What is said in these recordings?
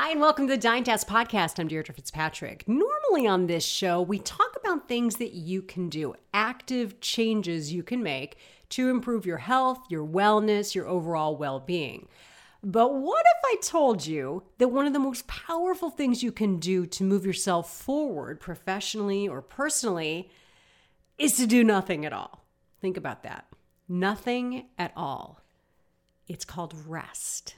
Hi, and welcome to the Dying to Ask podcast. I'm Deirdre Fitzpatrick. Normally on this show, we talk about things that you can do, active changes you can make to improve your health, your wellness, your overall well being. But what if I told you that one of the most powerful things you can do to move yourself forward professionally or personally is to do nothing at all? Think about that. Nothing at all. It's called rest.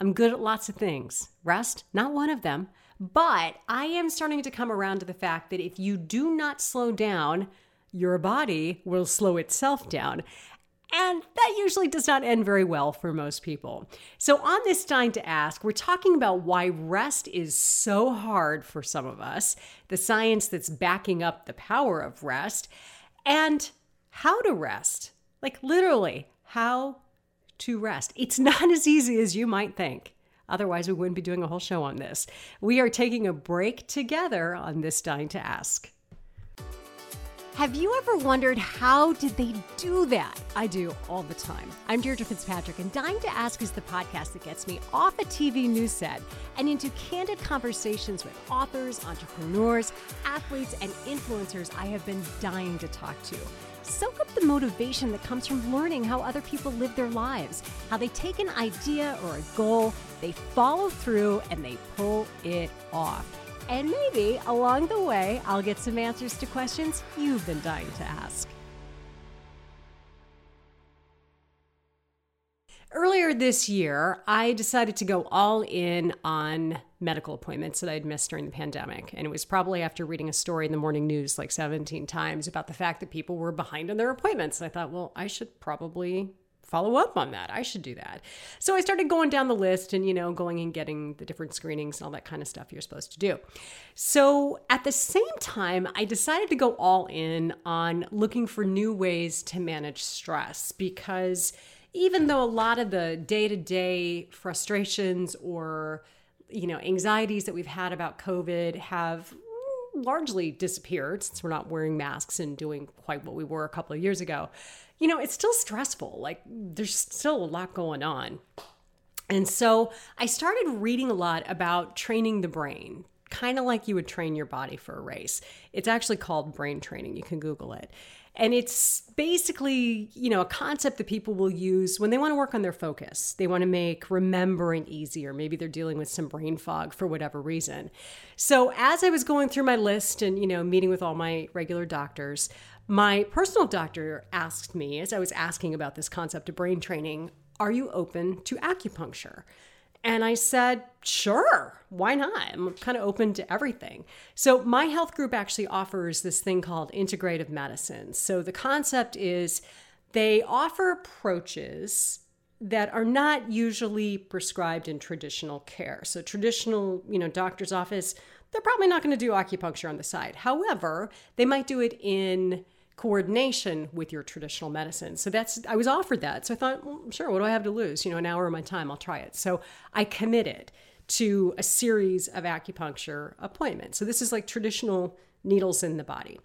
I'm good at lots of things. Rest, not one of them. But I am starting to come around to the fact that if you do not slow down, your body will slow itself down. And that usually does not end very well for most people. So, on this Dying to Ask, we're talking about why rest is so hard for some of us, the science that's backing up the power of rest, and how to rest. Like, literally, how to rest. It's not as easy as you might think. Otherwise, we wouldn't be doing a whole show on this. We are taking a break together on this Dying to Ask. Have you ever wondered how did they do that? I do all the time. I'm Deirdre Fitzpatrick, and Dying to Ask is the podcast that gets me off a TV news set and into candid conversations with authors, entrepreneurs, athletes, and influencers I have been dying to talk to soak up the motivation that comes from learning how other people live their lives, how they take an idea or a goal, they follow through, and they pull it off. And maybe along the way, I'll get some answers to questions you've been dying to ask. Earlier this year, I decided to go all in on medical appointments that I'd missed during the pandemic. And it was probably after reading a story in the morning news like 17 times about the fact that people were behind on their appointments. I thought, well, I should probably follow up on that. I should do that. So I started going down the list and, you know, going and getting the different screenings and all that kind of stuff you're supposed to do. So at the same time, I decided to go all in on looking for new ways to manage stress because even though a lot of the day to day frustrations or you know anxieties that we've had about COVID have largely disappeared since we're not wearing masks and doing quite what we were a couple of years ago. You know, it's still stressful. Like there's still a lot going on. And so I started reading a lot about training the brain, kind of like you would train your body for a race. It's actually called brain training. You can Google it. And it's basically, you know, a concept that people will use when they want to work on their focus. They want to make remembering easier. Maybe they're dealing with some brain fog for whatever reason. So, as I was going through my list and, you know, meeting with all my regular doctors, my personal doctor asked me, as I was asking about this concept of brain training, are you open to acupuncture? And I said, sure, why not? I'm kind of open to everything. So, my health group actually offers this thing called integrative medicine. So, the concept is they offer approaches that are not usually prescribed in traditional care. So, traditional, you know, doctor's office, they're probably not going to do acupuncture on the side. However, they might do it in coordination with your traditional medicine. So that's I was offered that. So I thought, well, sure, what do I have to lose? You know, an hour of my time, I'll try it. So I committed to a series of acupuncture appointments. So this is like traditional needles in the body.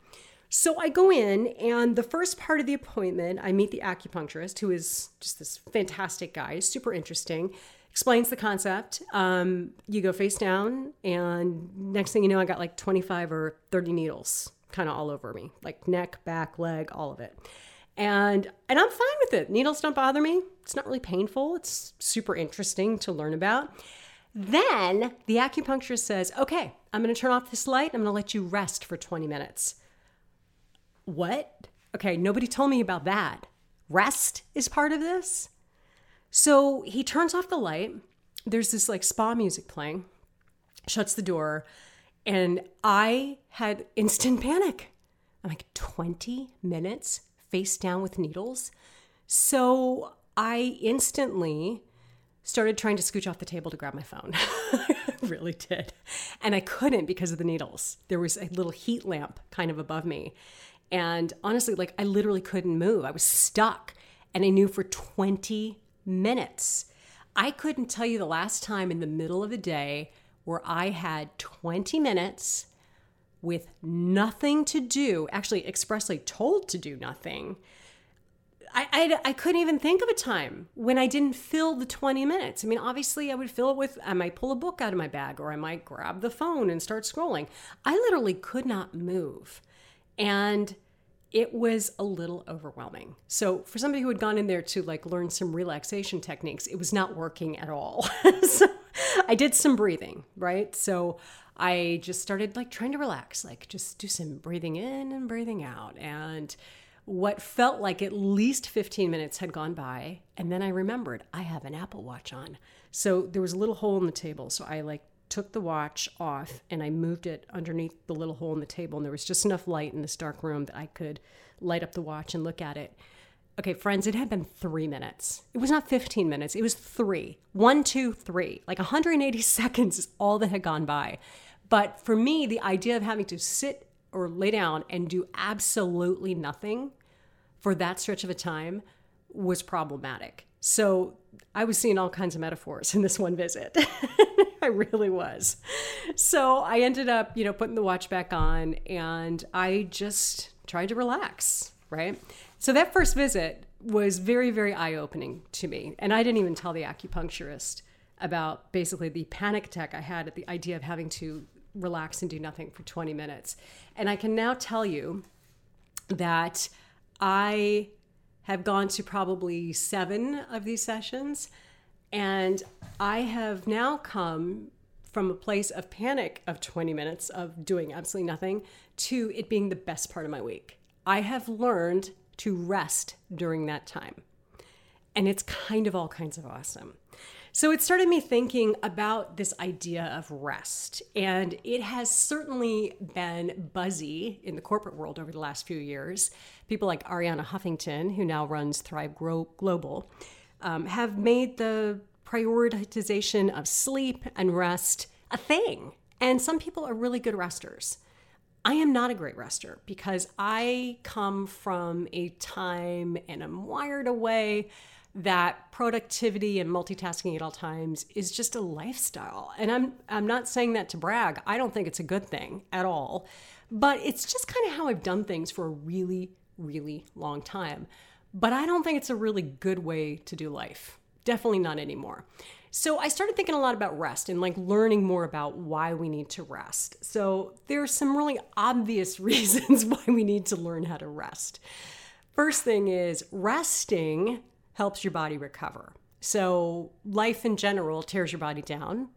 So I go in, and the first part of the appointment, I meet the acupuncturist, who is just this fantastic guy, super interesting, explains the concept. Um, you go face down, and next thing you know, I got like 25 or 30 needles kind of all over me, like neck, back, leg, all of it. And and I'm fine with it. Needles don't bother me. It's not really painful. It's super interesting to learn about. Then the acupuncturist says, "Okay, I'm going to turn off this light. I'm going to let you rest for 20 minutes." What? Okay, nobody told me about that. Rest is part of this. So he turns off the light. There's this like spa music playing. Shuts the door. And I had instant panic. I'm like, 20 minutes face down with needles? So I instantly started trying to scooch off the table to grab my phone. Really did. And I couldn't because of the needles. There was a little heat lamp kind of above me. And honestly, like I literally couldn't move. I was stuck. And I knew for 20 minutes. I couldn't tell you the last time in the middle of the day where I had 20 minutes with nothing to do, actually expressly told to do nothing. I, I, I, couldn't even think of a time when I didn't fill the 20 minutes. I mean, obviously, I would fill it with, I might pull a book out of my bag or I might grab the phone and start scrolling. I literally could not move. And it was a little overwhelming. So, for somebody who had gone in there to like learn some relaxation techniques, it was not working at all. so, I did some breathing, right? So, I just started like trying to relax, like just do some breathing in and breathing out. And what felt like at least 15 minutes had gone by. And then I remembered I have an Apple Watch on. So there was a little hole in the table. So I like took the watch off and I moved it underneath the little hole in the table. And there was just enough light in this dark room that I could light up the watch and look at it. Okay, friends, it had been three minutes. It was not 15 minutes, it was three. One, two, three. Like 180 seconds is all that had gone by. But for me, the idea of having to sit or lay down and do absolutely nothing for that stretch of a time was problematic. So I was seeing all kinds of metaphors in this one visit. I really was. So I ended up, you know, putting the watch back on and I just tried to relax, right? So that first visit was very, very eye opening to me. And I didn't even tell the acupuncturist about basically the panic attack I had at the idea of having to relax and do nothing for 20 minutes. And I can now tell you that I have gone to probably seven of these sessions. And I have now come from a place of panic of 20 minutes of doing absolutely nothing to it being the best part of my week. I have learned to rest during that time. And it's kind of all kinds of awesome. So it started me thinking about this idea of rest. And it has certainly been buzzy in the corporate world over the last few years. People like Arianna Huffington, who now runs Thrive Global, um, have made the prioritization of sleep and rest a thing. And some people are really good resters. I am not a great rester because I come from a time and I'm wired away that productivity and multitasking at all times is just a lifestyle. And I'm I'm not saying that to brag. I don't think it's a good thing at all. But it's just kind of how I've done things for a really really long time. But I don't think it's a really good way to do life. Definitely not anymore. So I started thinking a lot about rest and like learning more about why we need to rest. So there are some really obvious reasons why we need to learn how to rest. First thing is resting helps your body recover. So life in general tears your body down.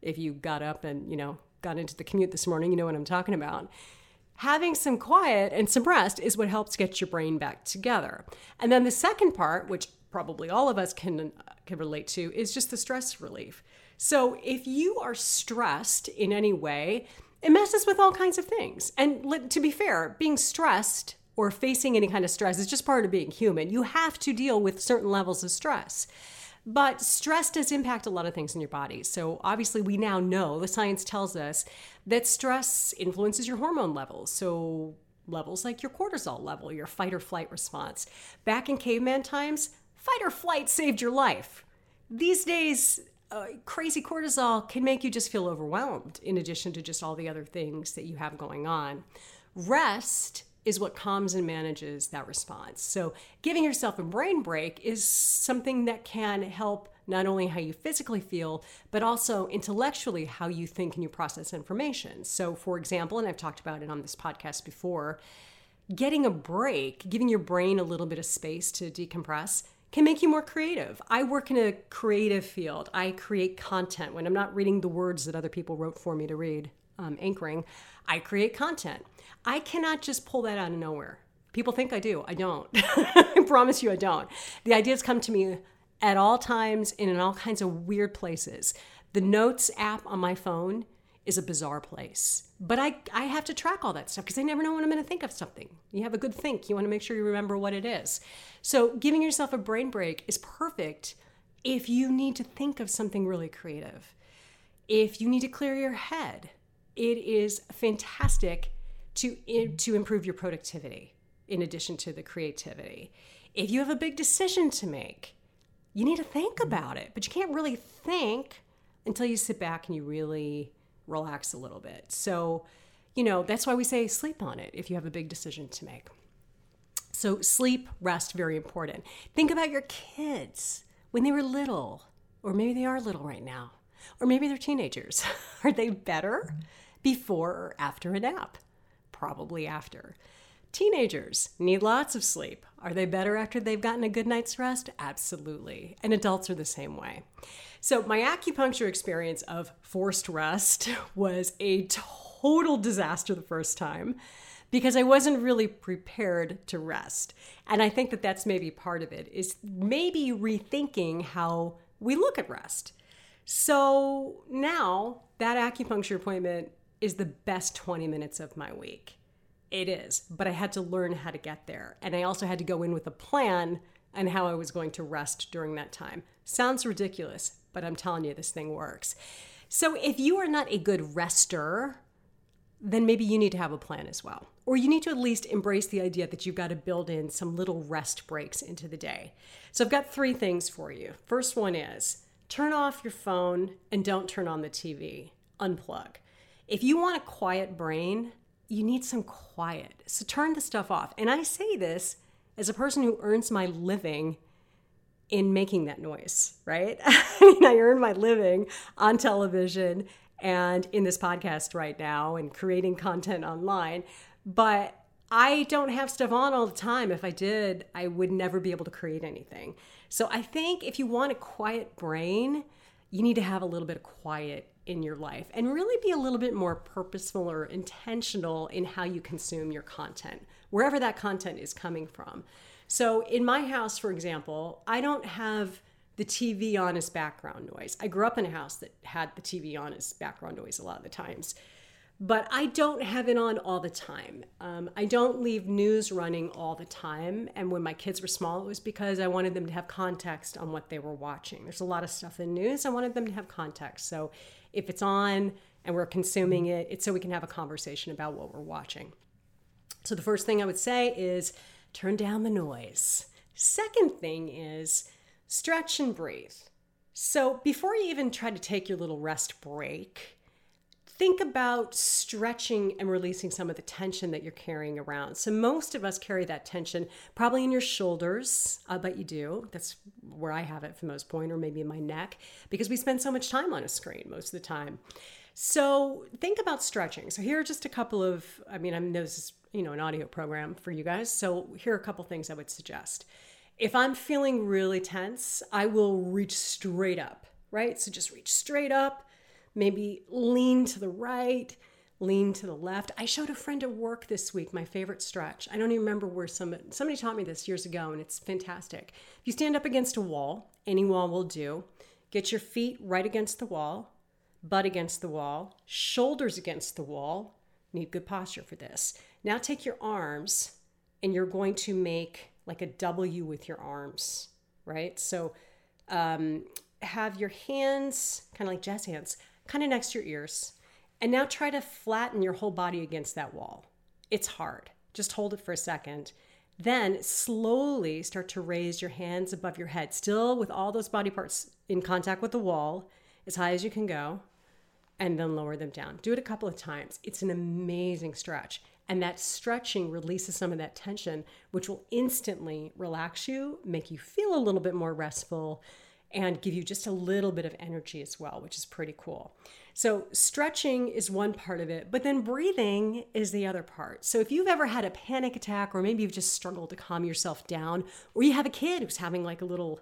If you got up and, you know, got into the commute this morning, you know what I'm talking about. Having some quiet and some rest is what helps get your brain back together. And then the second part, which probably all of us can can relate to, is just the stress relief. So if you are stressed in any way, it messes with all kinds of things. And to be fair, being stressed or facing any kind of stress is just part of being human. You have to deal with certain levels of stress. But stress does impact a lot of things in your body. So, obviously, we now know the science tells us that stress influences your hormone levels. So, levels like your cortisol level, your fight or flight response. Back in caveman times, fight or flight saved your life. These days, uh, crazy cortisol can make you just feel overwhelmed, in addition to just all the other things that you have going on. Rest is what calms and manages that response. So, giving yourself a brain break is something that can help not only how you physically feel, but also intellectually how you think and you process information. So, for example, and I've talked about it on this podcast before, getting a break, giving your brain a little bit of space to decompress can make you more creative. I work in a creative field. I create content when I'm not reading the words that other people wrote for me to read, um, anchoring. I create content. I cannot just pull that out of nowhere. People think I do. I don't. I promise you I don't. The ideas come to me at all times and in all kinds of weird places. The Notes app on my phone is a bizarre place. But I, I have to track all that stuff because I never know when I'm going to think of something. You have a good think, you want to make sure you remember what it is. So, giving yourself a brain break is perfect if you need to think of something really creative. If you need to clear your head, it is fantastic to to improve your productivity in addition to the creativity. If you have a big decision to make, you need to think about it, but you can't really think until you sit back and you really relax a little bit. So, you know, that's why we say sleep on it if you have a big decision to make. So, sleep, rest, very important. Think about your kids when they were little, or maybe they are little right now, or maybe they're teenagers. are they better before or after a nap? Probably after. Teenagers need lots of sleep. Are they better after they've gotten a good night's rest? Absolutely. And adults are the same way. So, my acupuncture experience of forced rest was a total disaster the first time because I wasn't really prepared to rest. And I think that that's maybe part of it is maybe rethinking how we look at rest. So now that acupuncture appointment is the best 20 minutes of my week. It is, but I had to learn how to get there. And I also had to go in with a plan on how I was going to rest during that time. Sounds ridiculous, but I'm telling you, this thing works. So if you are not a good rester, then maybe you need to have a plan as well. Or you need to at least embrace the idea that you've got to build in some little rest breaks into the day. So I've got three things for you. First one is turn off your phone and don't turn on the TV. Unplug. If you want a quiet brain, you need some quiet. So turn the stuff off. And I say this as a person who earns my living in making that noise, right? I mean, I earn my living on television and in this podcast right now and creating content online. But I don't have stuff on all the time. If I did, I would never be able to create anything. So I think if you want a quiet brain, you need to have a little bit of quiet in your life and really be a little bit more purposeful or intentional in how you consume your content, wherever that content is coming from. So in my house, for example, I don't have the TV on as background noise. I grew up in a house that had the TV on as background noise a lot of the times, but I don't have it on all the time. Um, I don't leave news running all the time. And when my kids were small, it was because I wanted them to have context on what they were watching. There's a lot of stuff in news. I wanted them to have context. So if it's on and we're consuming mm-hmm. it, it's so we can have a conversation about what we're watching. So the first thing I would say is turn down the noise. Second thing is, Stretch and breathe. So before you even try to take your little rest break, think about stretching and releasing some of the tension that you're carrying around. So, most of us carry that tension probably in your shoulders. I bet you do. That's where I have it for most point, or maybe in my neck, because we spend so much time on a screen most of the time. So, think about stretching. So, here are just a couple of, I mean, I know this is, you know, an audio program for you guys. So, here are a couple things I would suggest. If I'm feeling really tense, I will reach straight up, right? So just reach straight up, maybe lean to the right, lean to the left. I showed a friend at work this week my favorite stretch. I don't even remember where somebody somebody taught me this years ago and it's fantastic. If you stand up against a wall, any wall will do. Get your feet right against the wall, butt against the wall, shoulders against the wall. Need good posture for this. Now take your arms and you're going to make like a W with your arms, right? So um, have your hands kind of like jazz hands, kind of next to your ears. And now try to flatten your whole body against that wall. It's hard. Just hold it for a second. Then slowly start to raise your hands above your head, still with all those body parts in contact with the wall, as high as you can go, and then lower them down. Do it a couple of times. It's an amazing stretch. And that stretching releases some of that tension, which will instantly relax you, make you feel a little bit more restful, and give you just a little bit of energy as well, which is pretty cool. So, stretching is one part of it, but then breathing is the other part. So, if you've ever had a panic attack, or maybe you've just struggled to calm yourself down, or you have a kid who's having like a little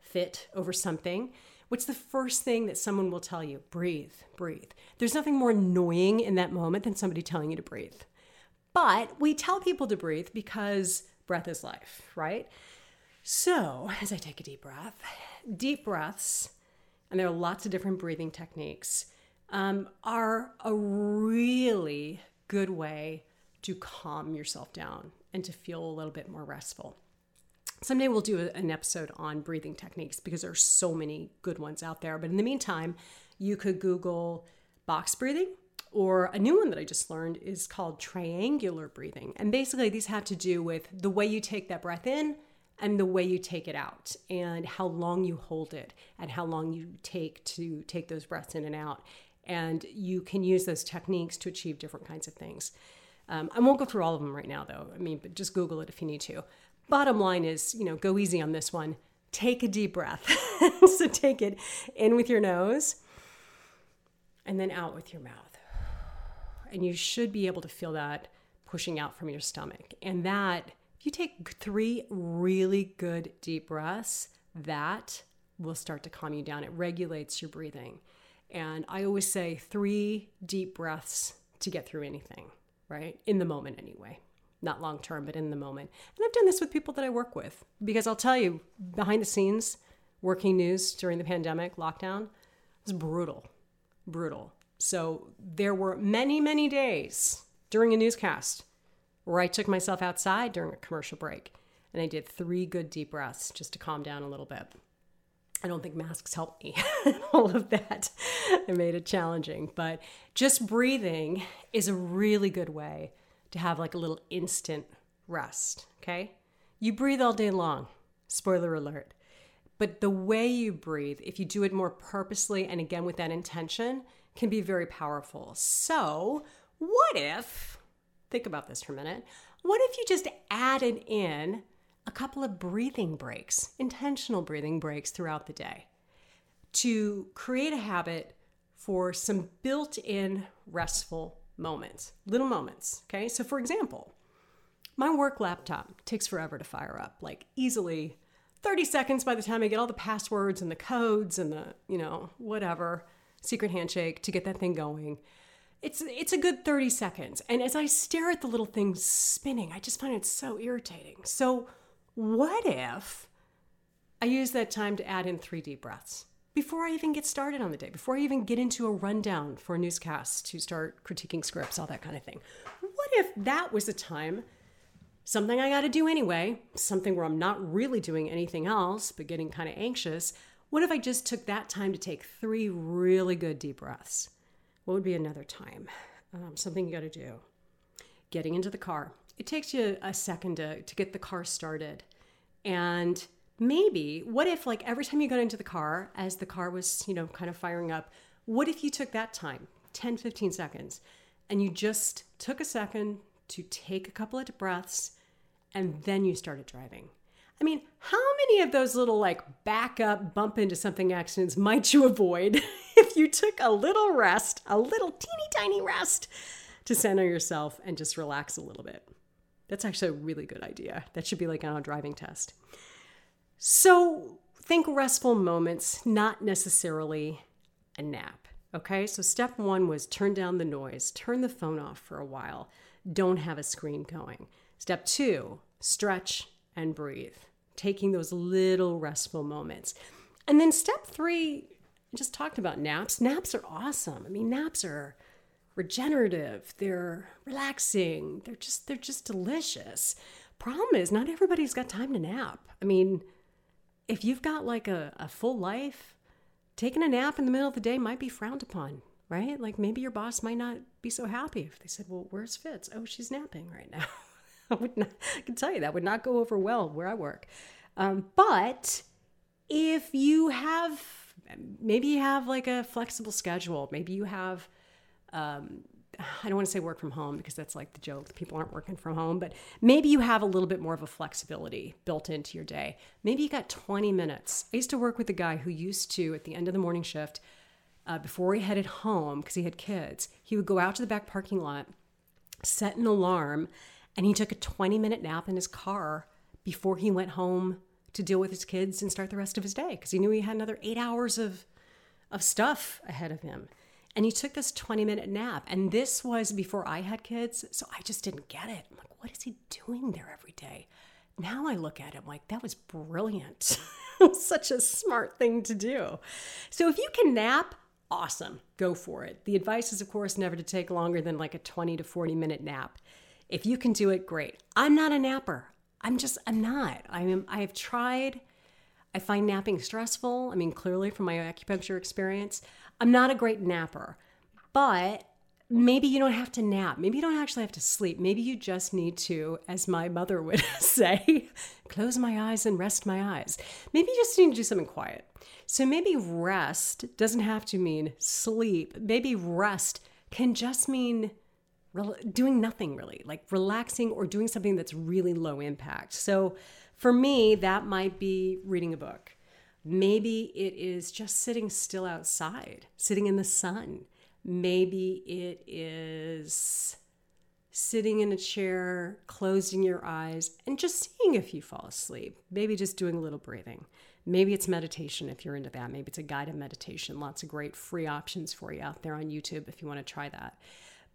fit over something, what's the first thing that someone will tell you? Breathe, breathe. There's nothing more annoying in that moment than somebody telling you to breathe. But we tell people to breathe because breath is life, right? So, as I take a deep breath, deep breaths, and there are lots of different breathing techniques, um, are a really good way to calm yourself down and to feel a little bit more restful. Someday we'll do an episode on breathing techniques because there are so many good ones out there. But in the meantime, you could Google box breathing or a new one that I just learned is called triangular breathing. And basically, these have to do with the way you take that breath in and the way you take it out, and how long you hold it, and how long you take to take those breaths in and out. And you can use those techniques to achieve different kinds of things. Um, I won't go through all of them right now, though. I mean, but just Google it if you need to. Bottom line is, you know, go easy on this one. Take a deep breath. so take it in with your nose and then out with your mouth. And you should be able to feel that pushing out from your stomach. And that, you take three really good deep breaths, that will start to calm you down. It regulates your breathing. And I always say three deep breaths to get through anything, right? In the moment, anyway. Not long term, but in the moment. And I've done this with people that I work with because I'll tell you, behind the scenes, working news during the pandemic lockdown was brutal, brutal. So there were many, many days during a newscast where I took myself outside during a commercial break and I did three good deep breaths just to calm down a little bit. I don't think masks helped me. All of that. It made it challenging. But just breathing is a really good way to have like a little instant rest. Okay. You breathe all day long. Spoiler alert. But the way you breathe, if you do it more purposely and again with that intention, can be very powerful. So, what if, think about this for a minute, what if you just added in a couple of breathing breaks, intentional breathing breaks throughout the day to create a habit for some built in restful moments, little moments. Okay. So, for example, my work laptop takes forever to fire up, like easily 30 seconds by the time I get all the passwords and the codes and the, you know, whatever secret handshake to get that thing going. It's it's a good 30 seconds. And as I stare at the little thing spinning, I just find it so irritating. So what if I use that time to add in three deep breaths before I even get started on the day, before I even get into a rundown for a newscast to start critiquing scripts, all that kind of thing? What if that was a time, something I got to do anyway, something where I'm not really doing anything else but getting kind of anxious? What if I just took that time to take three really good deep breaths? What would be another time? Um, something you got to do. Getting into the car it takes you a second to, to get the car started. And maybe, what if, like, every time you got into the car, as the car was, you know, kind of firing up, what if you took that time, 10, 15 seconds, and you just took a second to take a couple of breaths and then you started driving? I mean, how many of those little like back up, bump into something accidents might you avoid if you took a little rest, a little teeny tiny rest to center yourself and just relax a little bit? That's actually a really good idea. That should be like on a driving test. So think restful moments, not necessarily a nap. Okay, so step one was turn down the noise, turn the phone off for a while, don't have a screen going. Step two, stretch and breathe, taking those little restful moments. And then step three, I just talked about naps. Naps are awesome. I mean, naps are regenerative, they're relaxing, they're just they're just delicious. Problem is not everybody's got time to nap. I mean, if you've got like a, a full life, taking a nap in the middle of the day might be frowned upon, right? Like maybe your boss might not be so happy if they said, Well, where's Fitz? Oh, she's napping right now. I would not I can tell you that would not go over well where I work. Um, but if you have maybe you have like a flexible schedule, maybe you have um, I don't want to say work from home because that's like the joke. People aren't working from home, but maybe you have a little bit more of a flexibility built into your day. Maybe you got 20 minutes. I used to work with a guy who used to, at the end of the morning shift, uh, before he headed home, because he had kids, he would go out to the back parking lot, set an alarm, and he took a 20 minute nap in his car before he went home to deal with his kids and start the rest of his day because he knew he had another eight hours of, of stuff ahead of him. And he took this 20 minute nap. And this was before I had kids. So I just didn't get it. I'm like, what is he doing there every day? Now I look at him like, that was brilliant. Such a smart thing to do. So if you can nap, awesome. Go for it. The advice is, of course, never to take longer than like a 20 to 40 minute nap. If you can do it, great. I'm not a napper. I'm just, I'm not. I am, I have tried. I find napping stressful. I mean, clearly from my acupuncture experience, I'm not a great napper, but maybe you don't have to nap. Maybe you don't actually have to sleep. Maybe you just need to, as my mother would say, close my eyes and rest my eyes. Maybe you just need to do something quiet. So maybe rest doesn't have to mean sleep. Maybe rest can just mean doing nothing really, like relaxing or doing something that's really low impact. So for me, that might be reading a book. Maybe it is just sitting still outside, sitting in the sun. Maybe it is sitting in a chair, closing your eyes, and just seeing if you fall asleep. Maybe just doing a little breathing. Maybe it's meditation if you're into that. Maybe it's a guided meditation. Lots of great free options for you out there on YouTube if you want to try that.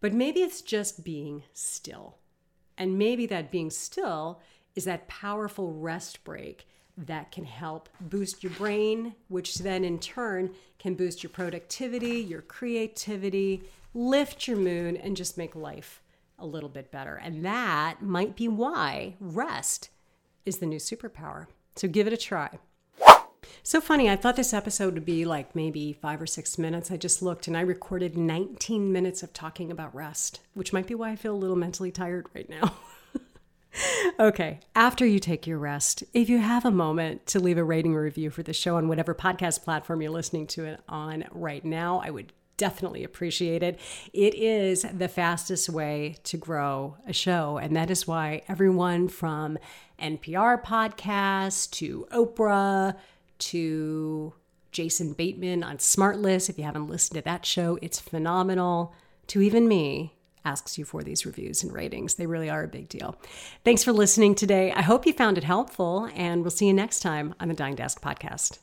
But maybe it's just being still. And maybe that being still is that powerful rest break that can help boost your brain, which then in turn can boost your productivity, your creativity, lift your mood, and just make life a little bit better. And that might be why rest is the new superpower. So give it a try. So funny, I thought this episode would be like maybe five or six minutes. I just looked and I recorded 19 minutes of talking about rest, which might be why I feel a little mentally tired right now. okay, after you take your rest, if you have a moment to leave a rating or review for the show on whatever podcast platform you're listening to it on right now, I would definitely appreciate it. It is the fastest way to grow a show. And that is why everyone from NPR podcasts to Oprah to Jason Bateman on SmartLess, if you haven't listened to that show, it's phenomenal, to even me, asks you for these reviews and ratings. They really are a big deal. Thanks for listening today. I hope you found it helpful, and we'll see you next time on the Dying to Ask podcast.